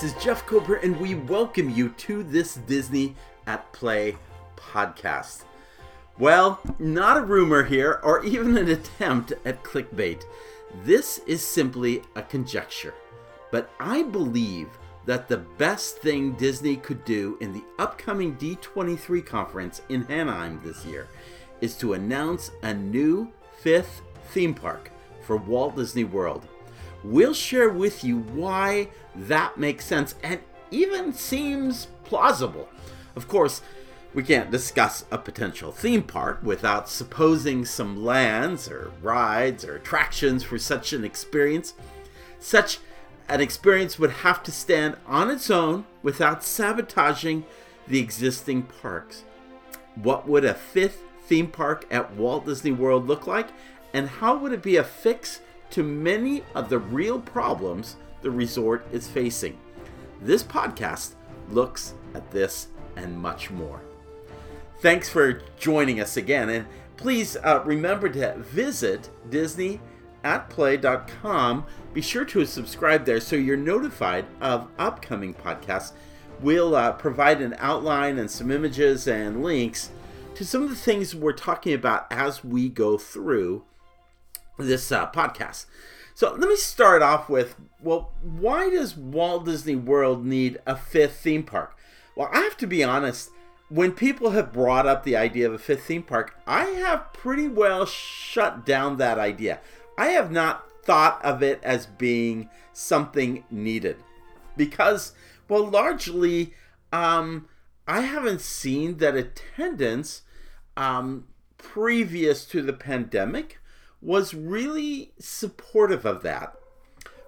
Hi, this is Jeff Cooper, and we welcome you to this Disney at Play podcast. Well, not a rumor here, or even an attempt at clickbait. This is simply a conjecture. But I believe that the best thing Disney could do in the upcoming D23 conference in Anaheim this year is to announce a new fifth theme park for Walt Disney World. We'll share with you why that makes sense and even seems plausible. Of course, we can't discuss a potential theme park without supposing some lands or rides or attractions for such an experience. Such an experience would have to stand on its own without sabotaging the existing parks. What would a fifth theme park at Walt Disney World look like? And how would it be a fix to many of the real problems the resort is facing? This podcast looks at this and much more. Thanks for joining us again, and please uh, remember to visit disneyatplay.com. Be sure to subscribe there so you're notified of upcoming podcasts. We'll uh, provide an outline and some images and links to some of the things we're talking about as we go through this uh, podcast. So let me start off with well, why does Walt Disney World need a fifth theme park? Well, I have to be honest, when people have brought up the idea of a fifth theme park, I have pretty well shut down that idea. I have not thought of it as being something needed because, well, largely, um, I haven't seen that attendance um, previous to the pandemic was really supportive of that.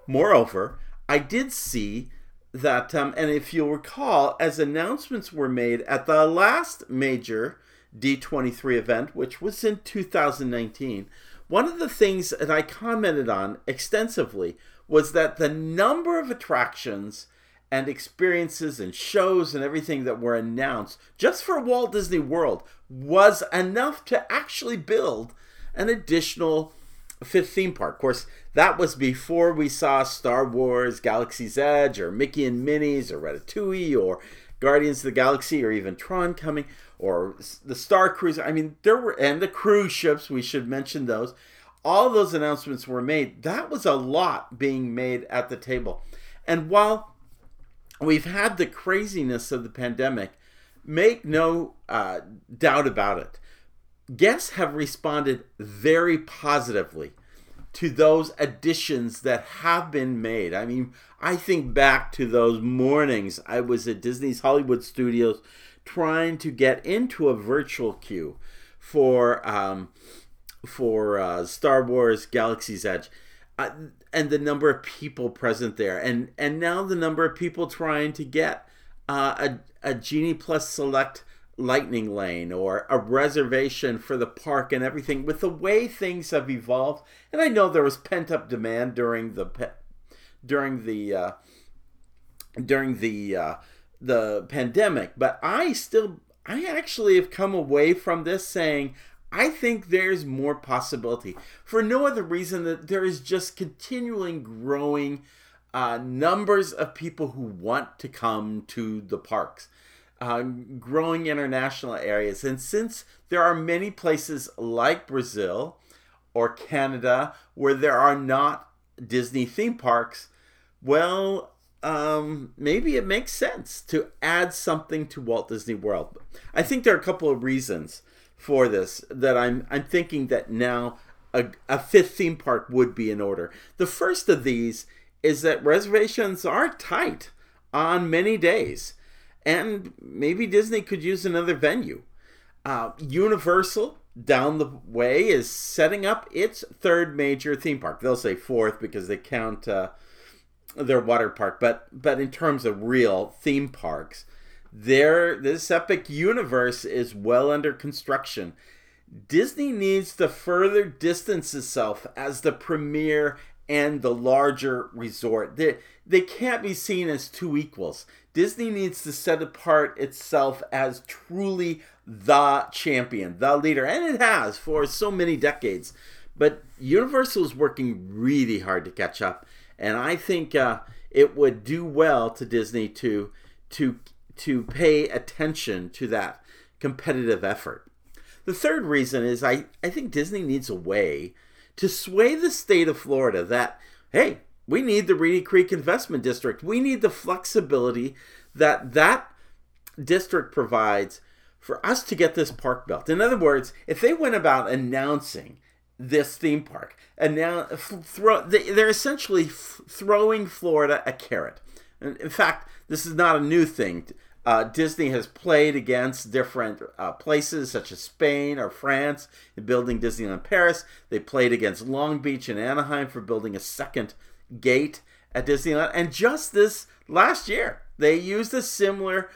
Moreover, I did see that, um, and if you'll recall, as announcements were made at the last major D23 event, which was in 2019, one of the things that I commented on extensively was that the number of attractions and experiences and shows and everything that were announced just for Walt Disney World was enough to actually build an additional fifth theme park. Of course, that was before we saw Star Wars Galaxy's Edge or Mickey and Minnie's or Ratatouille or Guardians of the Galaxy or even Tron coming or the Star Cruiser. I mean, there were, and the cruise ships, we should mention those. All those announcements were made. That was a lot being made at the table. And while we've had the craziness of the pandemic, make no uh, doubt about it guests have responded very positively to those additions that have been made. I mean, I think back to those mornings I was at Disney's Hollywood Studios trying to get into a virtual queue for um, for uh, Star Wars Galaxy's Edge. Uh, and the number of people present there, and and now the number of people trying to get uh, a a Genie Plus Select lightning lane or a reservation for the park and everything. With the way things have evolved and i know there was pent up demand during the during the uh, during the uh, the pandemic but i still i actually have come away from this saying i think there's more possibility. For no other reason that there is just continuing growing uh, numbers of people who want to come to the parks uh, growing international areas. And since there are many places like Brazil or Canada where there are not Disney theme parks, well, um, maybe it makes sense to add something to Walt Disney World. I think there are a couple of reasons for this that I'm I'm thinking that now a, a fifth theme park would be in order. The first of these is that reservations are tight on many days and maybe Disney could use another venue. Uh, Universal down the way is setting up its third major theme park. They'll say fourth because they count uh, their water park, but but in terms of real theme parks, there this epic universe is well under construction. Disney needs to further distance itself as the premier and the larger resort. They, they can't be seen as two equals. Disney needs to set apart itself as truly the champion, the leader, and it has for so many decades. But Universal is working really hard to catch up, and I think uh, it would do well to Disney to to to pay attention to that competitive effort. The third reason is I, I think Disney needs a way to sway the state of Florida that, hey, we need the Reedy Creek Investment District. We need the flexibility that that district provides for us to get this park built. In other words, if they went about announcing this theme park, and now throw, they're essentially throwing Florida a carrot. In fact, this is not a new thing. Uh, Disney has played against different uh, places such as Spain or France in building Disneyland Paris. They played against Long Beach and Anaheim for building a second gate at Disneyland. And just this last year, they used a similar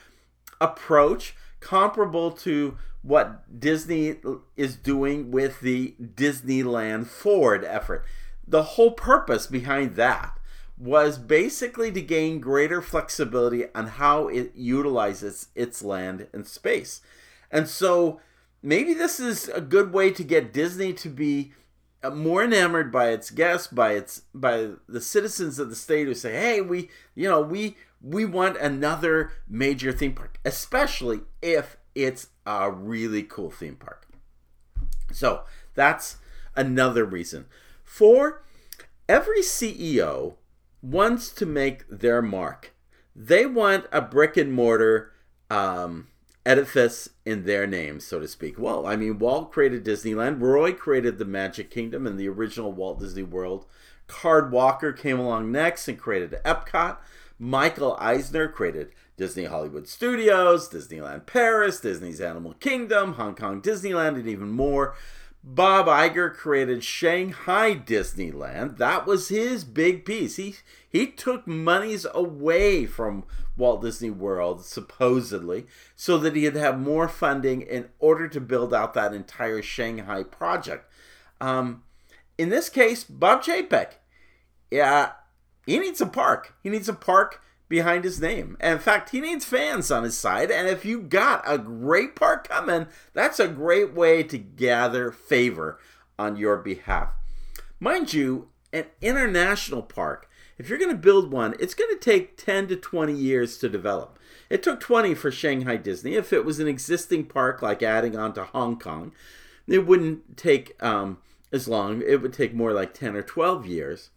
approach comparable to what Disney is doing with the Disneyland Forward effort. The whole purpose behind that was basically to gain greater flexibility on how it utilizes its land and space. And so maybe this is a good way to get Disney to be uh, more enamored by its guests, by its by the citizens of the state who say, "Hey, we, you know, we we want another major theme park, especially if it's a really cool theme park." So, that's another reason. For every CEO wants to make their mark. They want a brick and mortar um, edifice in their name, so to speak. Well, I mean, Walt created Disneyland, Roy created the Magic Kingdom and the original Walt Disney World. Card Walker came along next and created Epcot. Michael Eisner created Disney Hollywood Studios, Disneyland Paris, Disney's Animal Kingdom, Hong Kong Disneyland, and even more. Bob Iger created Shanghai Disneyland. That was his big piece. He he took monies away from Walt Disney World supposedly so that he'd have more funding in order to build out that entire Shanghai project. Um, in this case, Bob Chapek, yeah, he needs a park. He needs a park behind his name. And in fact, he needs fans on his side. And if you got a great part coming, that's a great way to gather favor on your behalf. Mind you, an international park, if you're going to build one, it's going to take 10 to 20 years to develop. It took 20 for Shanghai Disney. If it was an existing park, like adding on to Hong Kong, it wouldn't take um, as long. It would take more like 10 or 12 years.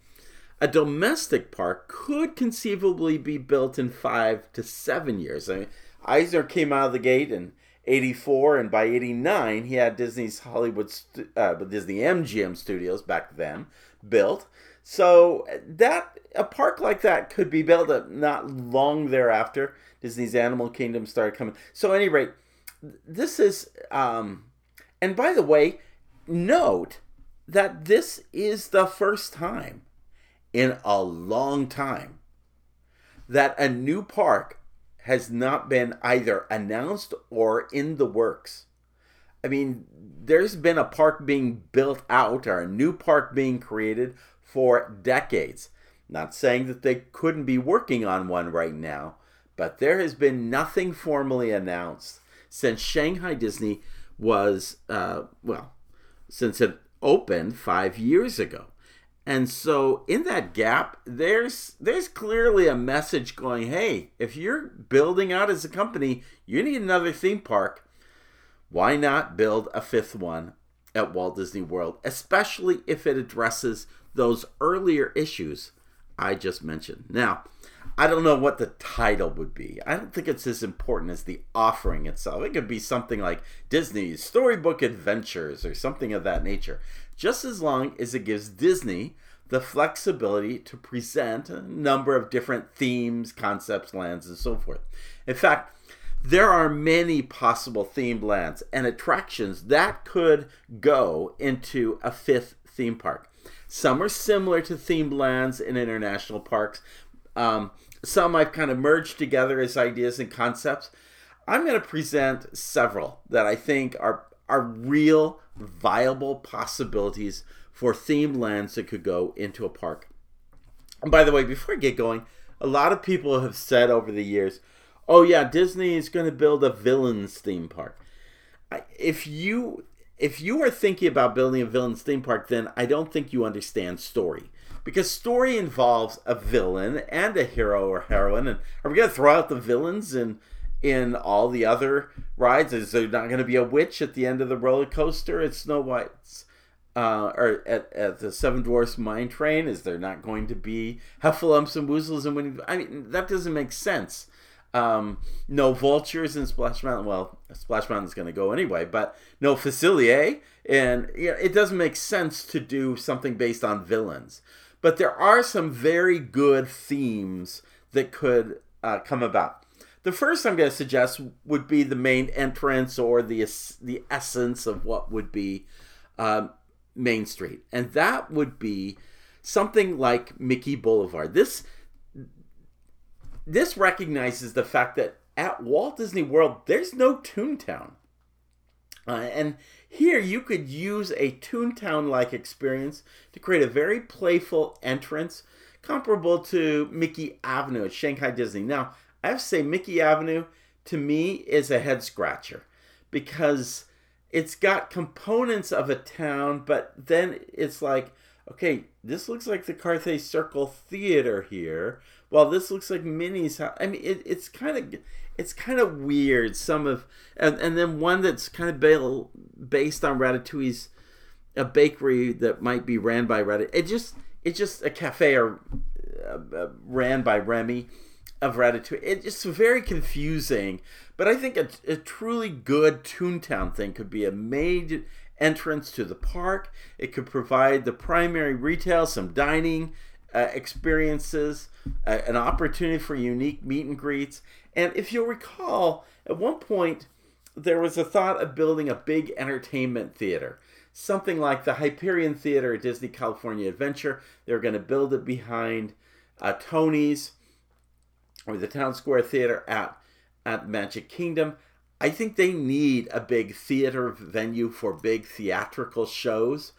A domestic park could conceivably be built in five to seven years. I mean, Eisner came out of the gate in 84, and by 89, he had Disney's Hollywood, uh, Disney MGM Studios back then built. So that a park like that could be built not long thereafter. Disney's Animal Kingdom started coming. So, any rate, this is, um, and by the way, note that this is the first time in a long time that a new park has not been either announced or in the works. I mean, there's been a park being built out or a new park being created for decades. Not saying that they couldn't be working on one right now, but there has been nothing formally announced since Shanghai Disney was, uh, well, since it opened five years ago. And so in that gap, there's there's clearly a message going, hey, if you're building out as a company, you need another theme park. Why not build a fifth one at Walt Disney World, especially if it addresses those earlier issues I just mentioned. Now, I don't know what the title would be. I don't think it's as important as the offering itself. It could be something like Disney's Storybook Adventures or something of that nature just as long as it gives Disney the flexibility to present a number of different themes, concepts, lands, and so forth. In fact, there are many possible themed lands and attractions that could go into a fifth theme park. Some are similar to themed lands in international parks. Um, some I've kind of merged together as ideas and concepts. I'm going to present several that I think are are real viable possibilities for themed lands that could go into a park. And by the way, before I get going, a lot of people have said over the years, "Oh yeah, Disney is going to build a villains theme park." If you if you are thinking about building a villains theme park, then I don't think you understand story. because story involves a villain and a hero or heroine. And are we going to throw out the villains in in all the other rides? Is there not going to be a witch at the end of the roller coaster at Snow White's? Uh, or at, at the Seven Dwarfs Mine Train, is there not going to be Heffalumps and Woozles and Winnie? I mean, that doesn't make sense. Um, no vultures in Splash Mountain. Well, Splash Mountain's going to go anyway, but no Facilier, and you know, it doesn't make sense to do something based on villains. But there are some very good themes that could uh, come about. The first I'm going to suggest would be the main entrance or the the essence of what would be um, Main Street, and that would be something like Mickey Boulevard. This this recognizes the fact that at Walt Disney World there's no Toontown, uh, and here you could use a Toontown like experience to create a very playful entrance comparable to Mickey Avenue at Shanghai Disney. Now, I have to say, Mickey Avenue to me is a head scratcher because it's got components of a town, but then it's like, okay, this looks like the Carthay Circle Theater here. Well, this looks like Minnie's house. I mean, it, it's kind of it's kind of weird. Some of and, and then one that's kind of based on Ratatouille's a bakery that might be ran by Ratatouille. It just it's just a cafe or uh, uh, ran by Remy of Ratatouille. It's very confusing. But I think a, a truly good Toontown thing could be a made entrance to the park. It could provide the primary retail, some dining uh, experiences, uh, an opportunity for unique meet and greets. And if you'll recall, at one point there was a thought of building a big entertainment theater something like the Hyperion Theater at Disney California Adventure. They're going to build it behind uh, Tony's or the Town Square Theater at at Magic Kingdom. I think they need a big theater venue for big theatrical shows.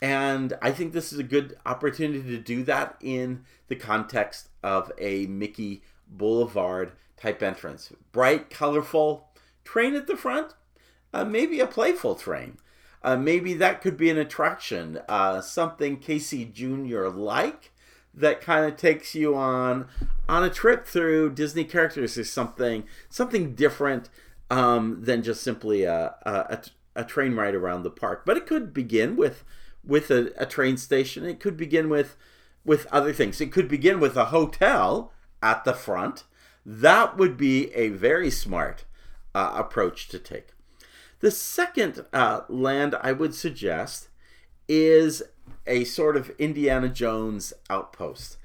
And I think this is a good opportunity to do that in the context of a Mickey Boulevard type entrance. Bright, colorful train at the front, uh, maybe a playful train. Uh, maybe that could be an attraction, uh, something Casey Jr. like that kind of takes you on on a trip through Disney characters or something something different um, than just simply a, a, a, train ride around the park. But it could begin with with a, a train station. It could begin with with other things. It could begin with a hotel at the front. That would be a very smart uh, approach to take. The second uh, land I would suggest is a sort of Indiana Jones outpost.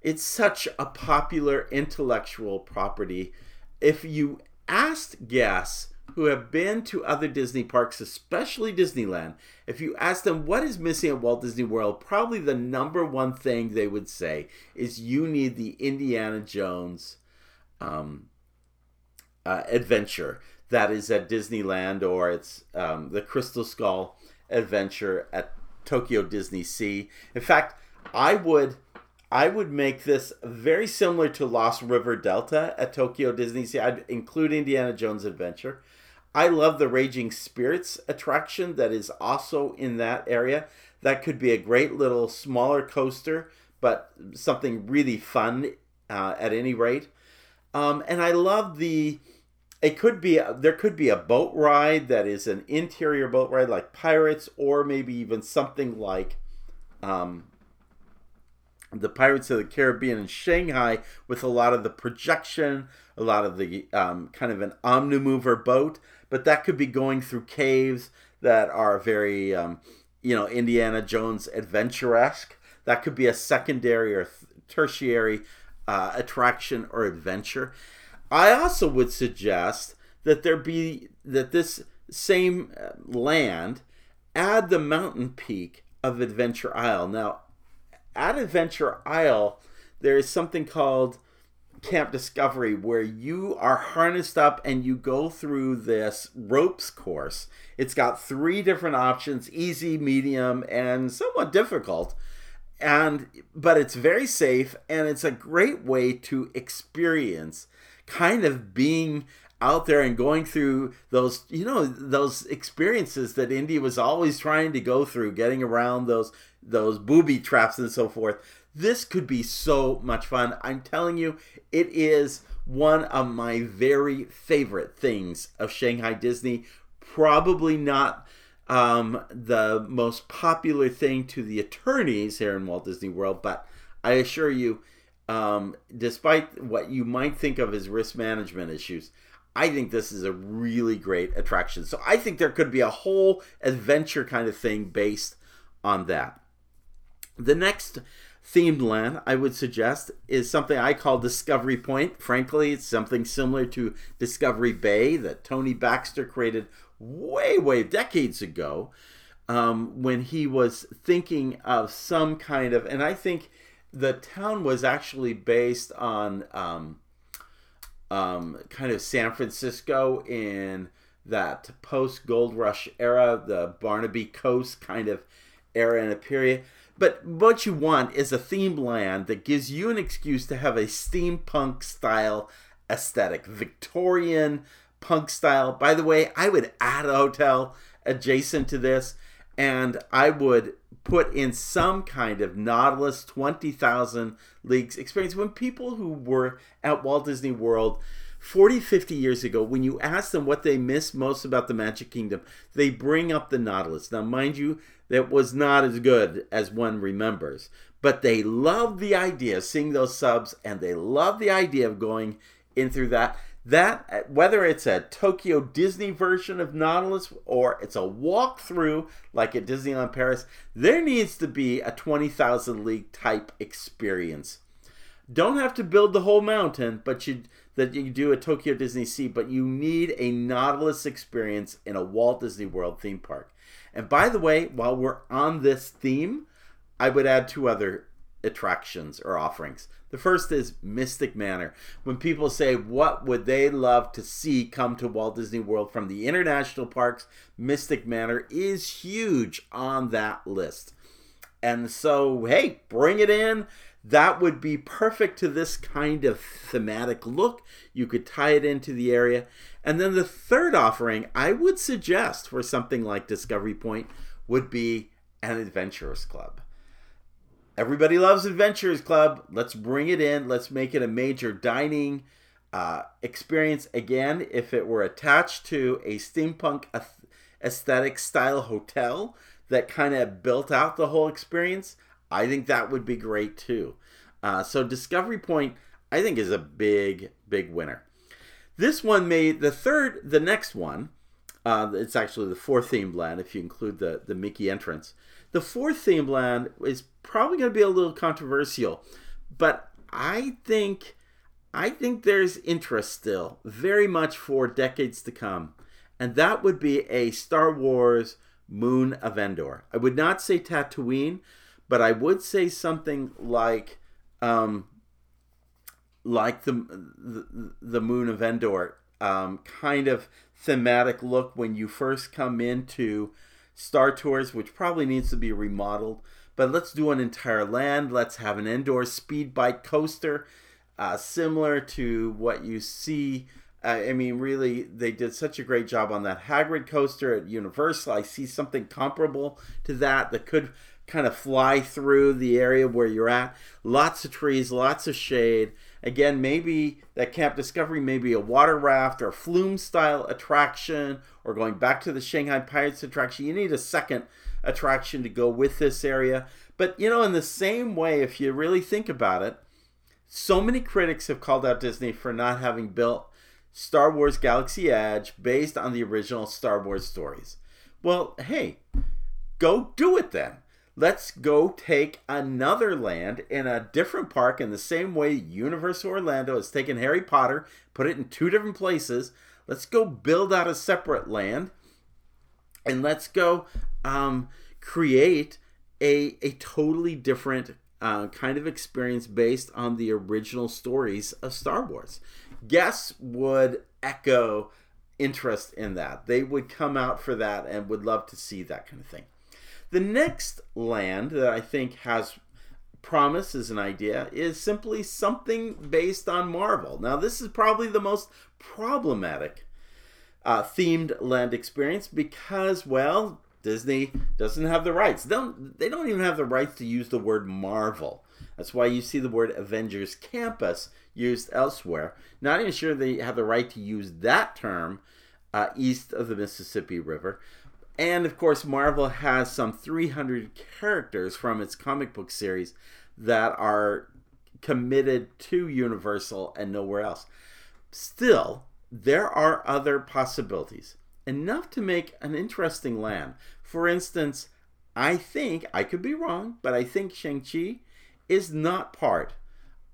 It's such a popular intellectual property. If you asked guests who have been to other Disney parks, especially Disneyland, if you ask them what is missing at Walt Disney World, probably the number one thing they would say is you need the Indiana Jones um, uh, adventure that is at Disneyland or it's um, the Crystal Skull adventure at Tokyo Disney Sea. In fact, I would I would make this very similar to Lost River Delta at Tokyo Disney Sea. I'd include Indiana Jones Adventure. I love the Raging Spirits attraction that is also in that area. That could be a great little smaller coaster, but something really fun uh, at any rate. Um, and I love the it could be there could be a boat ride that is an interior boat ride like Pirates, or maybe even something like um, the Pirates of the Caribbean in Shanghai, with a lot of the projection, a lot of the um, kind of an omnimover boat. But that could be going through caves that are very, um, you know, Indiana Jones adventure esque. That could be a secondary or tertiary uh, attraction or adventure. I also would suggest that there be that this same uh, land add the mountain peak of Adventure Isle. Now, at Adventure Isle, there is something called Camp Discovery where you are harnessed up and you go through this ropes course. It's got three different options easy, medium, and somewhat difficult. And but it's very safe and it's a great way to experience kind of being out there and going through those, you know, those experiences that Indy was always trying to go through, getting around those those booby traps and so forth. This could be so much fun. I'm telling you, it is one of my very favorite things of Shanghai Disney. Probably not um, the most popular thing to the attorneys here in Walt Disney World, but I assure you, um, despite what you might think of as risk management issues, I think this is a really great attraction. So I think there could be a whole adventure kind of thing based on that. The next themed land I would suggest is something I call Discovery Point. Frankly, it's something similar to Discovery Bay that Tony Baxter created way, way decades ago um, when he was thinking of some kind of, and I think the town was actually based on um, um, kind of San Francisco in that post Gold Rush era, the Barbary Coast kind of era and a period. But what you want is a themed land that gives you an excuse to have a steampunk style aesthetic, Victorian punk style. By the way, I would add a hotel adjacent to this, and I would put in some kind of Nautilus 20,000 Leagues experience. When people who were at Walt Disney World 40, 50 years ago, when you ask them what they miss most about the Magic Kingdom, they bring up the Nautilus. Now, mind you, that was not as good as one remembers, but they love the idea of seeing those subs and they love the idea of going in through that that whether it's a Tokyo Disney version of Nautilus or it's a walkthrough like at Disneyland Paris, there needs to be a 20,000 league type experience. Don't have to build the whole mountain, but you that you do a Tokyo Disney Sea, but you need a Nautilus experience in a Walt Disney World theme park. And by the way, while we're on this theme, I would add two other attractions or offerings. The first is Mystic Manor. When people say, What would they love to see come to Walt Disney World from the international parks? Mystic Manor is huge on that list. And so, hey, bring it in. That would be perfect to this kind of thematic look. You could tie it into the area. And then the third offering I would suggest for something like Discovery Point would be an Adventurers Club. Everybody loves Adventures Club. Let's bring it in. Let's make it a major dining uh, experience. Again, if it were attached to a steampunk aesthetic style hotel that kind of built out the whole experience, I think that would be great too. Uh, so Discovery Point, I think, is a big, big winner. This one made the third, the next one. Uh, it's actually the fourth themed land if you include the the Mickey entrance. The fourth themed land is probably going to be a little controversial, but I think I think there's interest still, very much for decades to come, and that would be a Star Wars Moon of Endor. I would not say Tatooine, but I would say something like um, like the, the, the Moon of Endor um, kind of thematic look when you first come into Star Tours, which probably needs to be remodeled. But let's do an entire land. Let's have an indoor speed bike coaster, uh, similar to what you see. Uh, I mean, really, they did such a great job on that Hagrid coaster at Universal. I see something comparable to that that could kind of fly through the area where you're at. Lots of trees, lots of shade. Again, maybe that Camp Discovery may be a water raft or flume style attraction, or going back to the Shanghai Pirates attraction. You need a second attraction to go with this area. But, you know, in the same way, if you really think about it, so many critics have called out Disney for not having built Star Wars Galaxy Edge based on the original Star Wars stories. Well, hey, go do it then. Let's go take another land in a different park in the same way Universal Orlando has taken Harry Potter, put it in two different places. Let's go build out a separate land and let's go um, create a, a totally different uh, kind of experience based on the original stories of Star Wars. Guests would echo interest in that. They would come out for that and would love to see that kind of thing. The next land that I think has promise as an idea is simply something based on Marvel. Now, this is probably the most problematic uh, themed land experience because, well, Disney doesn't have the rights. They don't, they don't even have the rights to use the word Marvel. That's why you see the word Avengers Campus used elsewhere. Not even sure they have the right to use that term uh, east of the Mississippi River. And of course, Marvel has some 300 characters from its comic book series that are committed to Universal and nowhere else. Still, there are other possibilities, enough to make an interesting land. For instance, I think, I could be wrong, but I think Shang-Chi is not part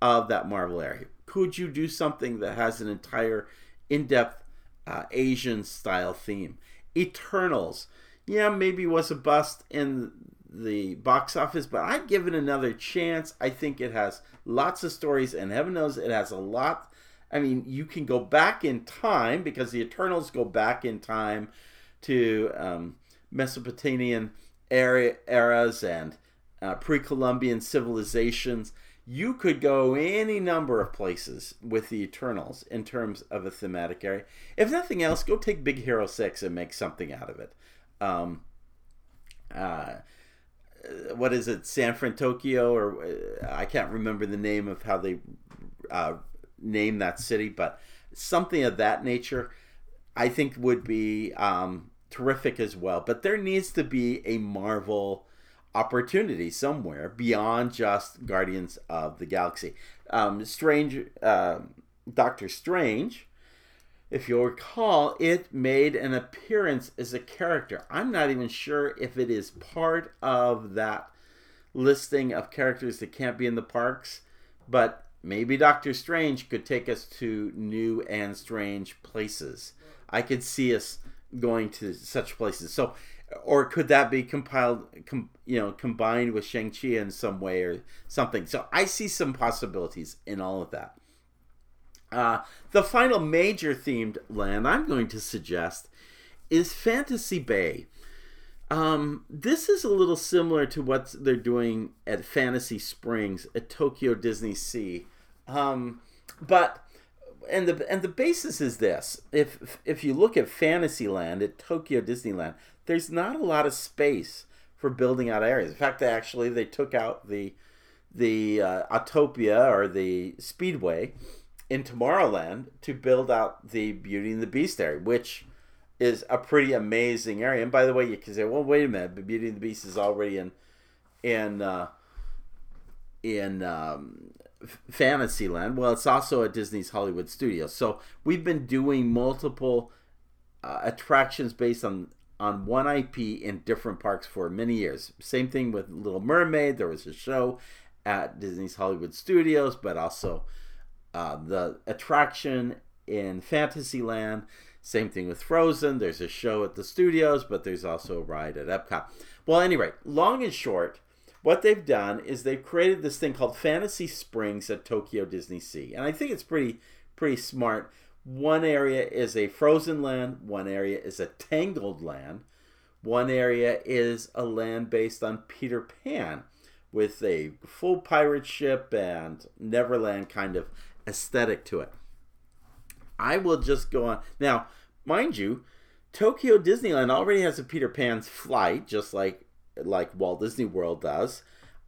of that Marvel area. Could you do something that has an entire in depth uh, Asian style theme? Eternals, yeah, maybe was a bust in the box office, but I'd give it another chance. I think it has lots of stories, and heaven knows it has a lot. I mean, you can go back in time because the Eternals go back in time to um, Mesopotamian era, eras and uh, pre Columbian civilizations. You could go any number of places with the Eternals in terms of a thematic area. If nothing else, go take Big Hero 6 and make something out of it. Um, uh, what is it, San Fran Tokyo, or uh, I can't remember the name of how they uh, name that city, but something of that nature, I think would be um, terrific as well. But there needs to be a Marvel opportunity somewhere beyond just Guardians of the Galaxy. Um, Strange, uh, Doctor Strange, if you'll recall, it made an appearance as a character. I'm not even sure if it is part of that listing of characters that can't be in the parks, but maybe Doctor Strange could take us to new and strange places. I could see us going to such places. So or could that be compiled com, you know combined with shang-chi in some way or something? So i see some possibilities in all of that. Uh, the final major themed land i'm going to suggest is fantasy bay. Um, this is a little similar to what they're doing at fantasy springs at tokyo disney sea. Um, but and the and the basis is this. If if you look at fantasyland at tokyo disneyland there's not a lot of space for building out areas. In fact, they actually they took out the the uh, Autopia or the Speedway in Tomorrowland to build out the Beauty and the Beast area, which is a pretty amazing area. And by the way, you can say, "Well, wait a minute, Beauty and the Beast is already in in uh, in um, Fantasyland." Well, it's also at Disney's Hollywood Studios. So we've been doing multiple uh, attractions based on on one IP in different parks for many years. Same thing with Little Mermaid. There was a show at Disney's Hollywood Studios, but also uh, the attraction in Fantasyland. Same thing with Frozen. There's a show at the studios, but there's also a ride at Epcot. Well, anyway, long and short, what they've done is they've created this thing called Fantasy Springs at Tokyo Disney Sea, and I think it's pretty pretty smart one area is a frozen land, one area is a tangled land, one area is a land based on Peter Pan with a full pirate ship and Neverland kind of aesthetic to it. I will just go on. Now, mind you, Tokyo Disneyland already has a Peter Pan's flight, just like like Walt Disney World does.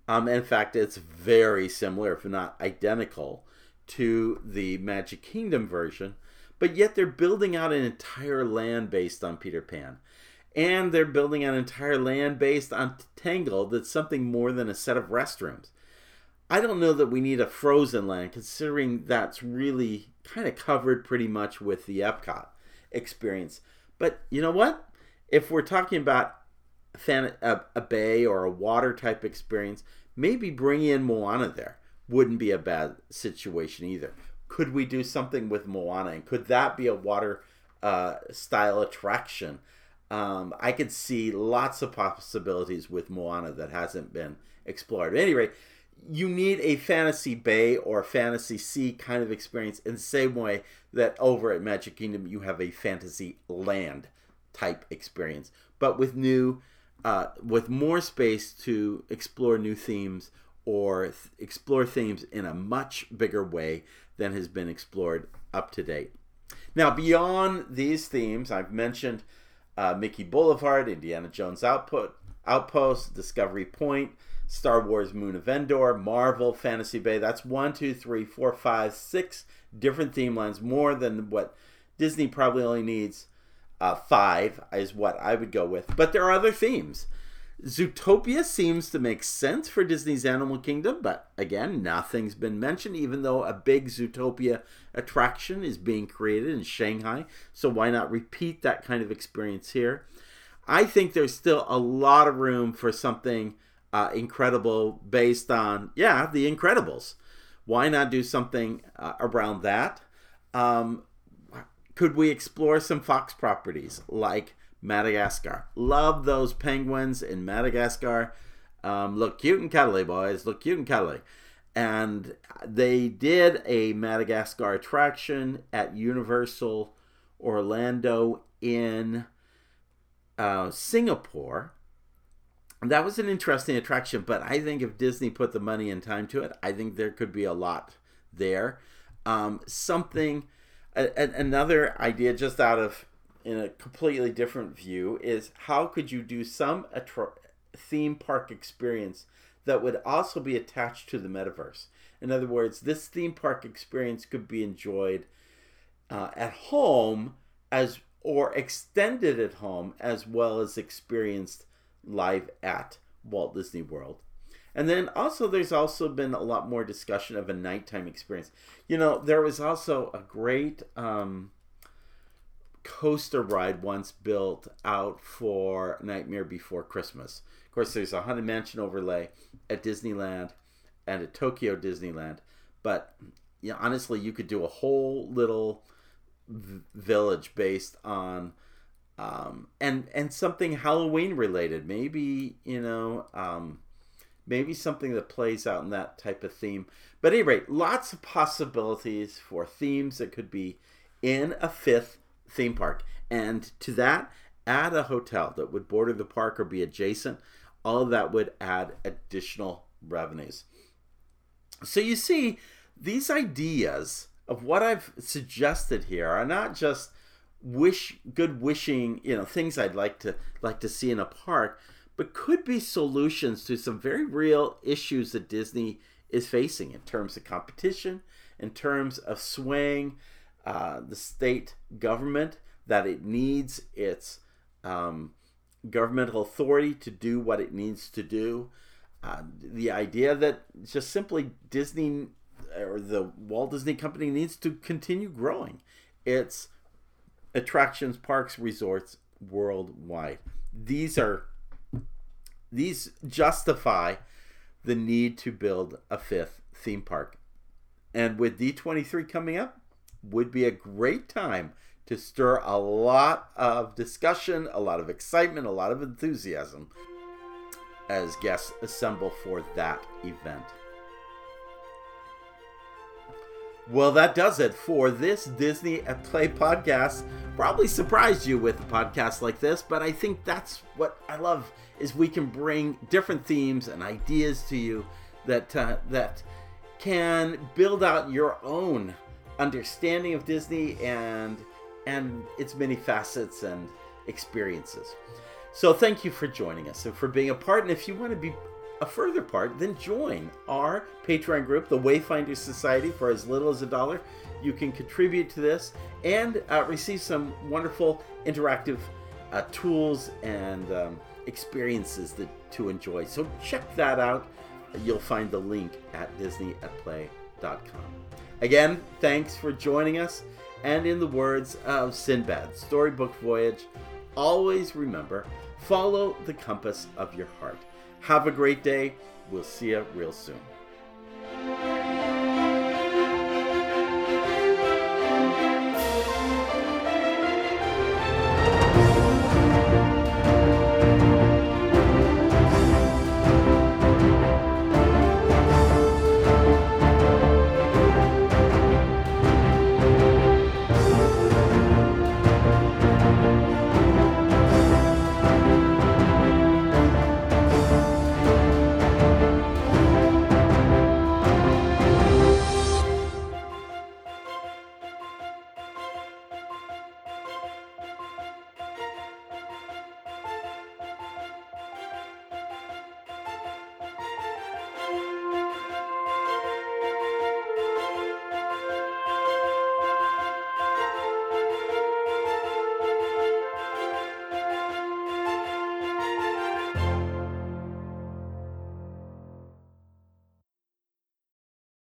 Um, in fact, it's very similar, if not identical, to the Magic Kingdom version, but yet they're building out an entire land based on Peter Pan. And they're building an entire land based on Tangled that's something more than a set of restrooms. I don't know that we need a frozen land, considering that's really kind of covered pretty much with the Epcot experience. But you know what? If we're talking about a, a bay or a water type experience, maybe bring in Moana there wouldn't be a bad situation either. Could we do something with Moana? And could that be a water uh, style attraction? Um, I could see lots of possibilities with Moana that hasn't been explored. At any rate, you need a fantasy bay or fantasy sea kind of experience in the same way that over at Magic Kingdom you have a fantasy land type experience, but with new, uh, with more space to explore new themes or th- explore themes in a much bigger way than has been explored up to date. Now, beyond these themes, I've mentioned uh, Mickey Boulevard, Indiana Jones Output, Outpost, Discovery Point, Star Wars Moon of Endor, Marvel, Fantasy Bay. That's one, two, three, four, five, six different theme lines, more than what Disney probably only needs. Uh, five is what I would go with. But there are other themes. Zootopia seems to make sense for Disney's Animal Kingdom, but again, nothing's been mentioned, even though a big Zootopia attraction is being created in Shanghai. So why not repeat that kind of experience here? I think there's still a lot of room for something uh, incredible based on, yeah, The Incredibles. Why not do something uh, around that? Um, could we explore some Fox properties like Madagascar. Love those penguins in Madagascar. Um, look cute and cuddly, boys. Look cute and cuddly. And they did a Madagascar attraction at Universal Orlando in uh, Singapore. That was an interesting attraction, but I think if Disney put the money and time to it, I think there could be a lot there. Um, something, a, a, another idea just out of in a completely different view is how could you do some theme park experience that would also be attached to the metaverse? In other words, this theme park experience could be enjoyed uh, at home as or extended at home as well as experienced live at Walt Disney World. And then also, there's also been a lot more discussion of a nighttime experience. You know, there was also a great um, coaster ride once built out for Nightmare Before Christmas. Of course, there's a Haunted Mansion overlay at Disneyland and at Tokyo Disneyland. But you know, honestly, you could do a whole little v- village based on um, and and something Halloween related. Maybe you know. Um, maybe something that plays out in that type of theme. But at any rate, lots of possibilities for themes that could be in a fifth theme park. And to that, add a hotel that would border the park or be adjacent. All of that would add additional revenues. So you see, these ideas of what I've suggested here are not just wish good wishing, you know, things I'd like to like to see in a park, but could be solutions to some very real issues that Disney is facing in terms of competition, in terms of swaying uh, the state government that it needs its um, governmental authority to do what it needs to do. Uh, the idea that just simply Disney or the Walt Disney Company needs to continue growing its attractions, parks, resorts worldwide. These are these justify the need to build a fifth theme park. And with D23 coming up, would be a great time to stir a lot of discussion, a lot of excitement, a lot of enthusiasm as guests assemble for that event. Well, that does it for this Disney at Play podcast. Probably surprised you with a podcast like this, but I think that's what I love is we can bring different themes and ideas to you that uh, that can build out your own understanding of Disney and and its many facets and experiences. So thank you for joining us and for being a part. And if you want to be a further part, then join our Patreon group, the Wayfinder Society, for as little as a dollar. You can contribute to this and uh, receive some wonderful interactive uh, tools and um, experiences that to enjoy. So check that out. You'll find the link at disneyatplay.com. Again, thanks for joining us. And in the words of Sinbad, Storybook Voyage, always remember follow the compass of your heart. Have a great day. We'll see you real soon.